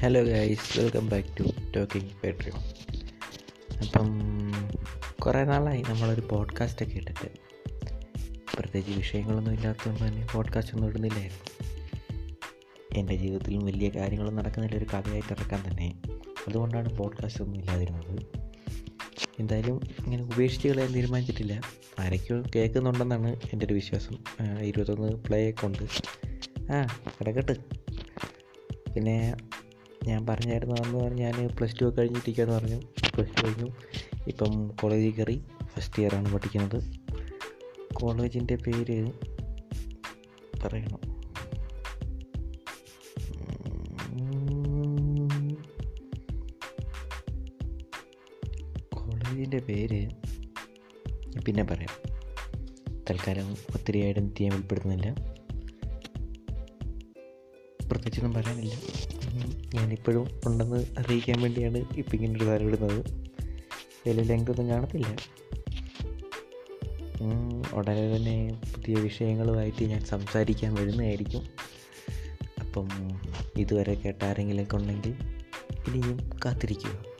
Hello guys welcome back to talking പേട്രിയോ അപ്പം കുറേ നാളായി നമ്മളൊരു പോഡ്കാസ്റ്റൊക്കെ ഇട്ടിട്ട്. പ്രത്യേകിച്ച് വിഷയങ്ങളൊന്നും ഇല്ലാത്തതുകൊണ്ട് തന്നെ പോഡ്കാസ്റ്റ് ഒന്നും ഇടുന്നില്ലായിരുന്നു എന്റെ ജീവിതത്തിലും വലിയ കാര്യങ്ങളൊന്നും നടക്കുന്നില്ല. ഒരു കഥയായിട്ട് ഇറക്കാൻ തന്നെ. അതുകൊണ്ടാണ് പോഡ്കാസ്റ്റ് ഒന്നും ഇല്ലാതിരുന്നത്. എന്തായാലും ഇങ്ങനെ ഉപേക്ഷിച്ച് കളയാൻ തീരുമാനിച്ചിട്ടില്ല. ആരൊക്കെയോ കേൾക്കുന്നുണ്ടെന്നാണ് എന്റെ ഒരു വിശ്വാസം. ഇരുപത്തൊന്ന് പ്ലേ ഒക്കെ ഉണ്ട്. ആ കിടക്കട്ട് പിന്നെ ഞാൻ പറഞ്ഞായിരുന്നു അന്ന് ഞാൻ പ്ലസ് ടു ഒക്കെ കഴിഞ്ഞിട്ടിരിക്കുകയെന്ന് പറഞ്ഞു. പ്ലസ് ടു കഴിഞ്ഞു. ഇപ്പം കോളേജിൽ കയറി ഫസ്റ്റ് ഇയറാണ് പഠിക്കുന്നത്. കോളേജിന്റെ പേര് പറയണം. കോളേജിന്റെ പേര് പിന്നെ പറയാം. തൽക്കാലം ഒത്തിരി ഐഡന്റിറ്റിയെ ഉൾപ്പെടുത്തുന്നില്ല. പ്രത്യേകിച്ചൊന്നും പറയാനില്ല. ഞാനിപ്പോഴും ഉണ്ടെന്ന് അറിയിക്കാൻ വേണ്ടിയാണ് ഇപ്പം ഇങ്ങനെ ഒരു സാധനം ഇടുന്നത്. വലിയ ലെങ്ത് ഒന്നും കാണത്തില്ല ഉടനെ തന്നെ പുതിയ വിഷയങ്ങളുമായിട്ട് ഞാൻ സംസാരിക്കാൻ വരുന്നതായിരിക്കും. അപ്പം ഇതുവരെ കേട്ട ആരെങ്കിലൊക്കെ ഉണ്ടെങ്കിൽ ഇനിയും കാത്തിരിക്കുക.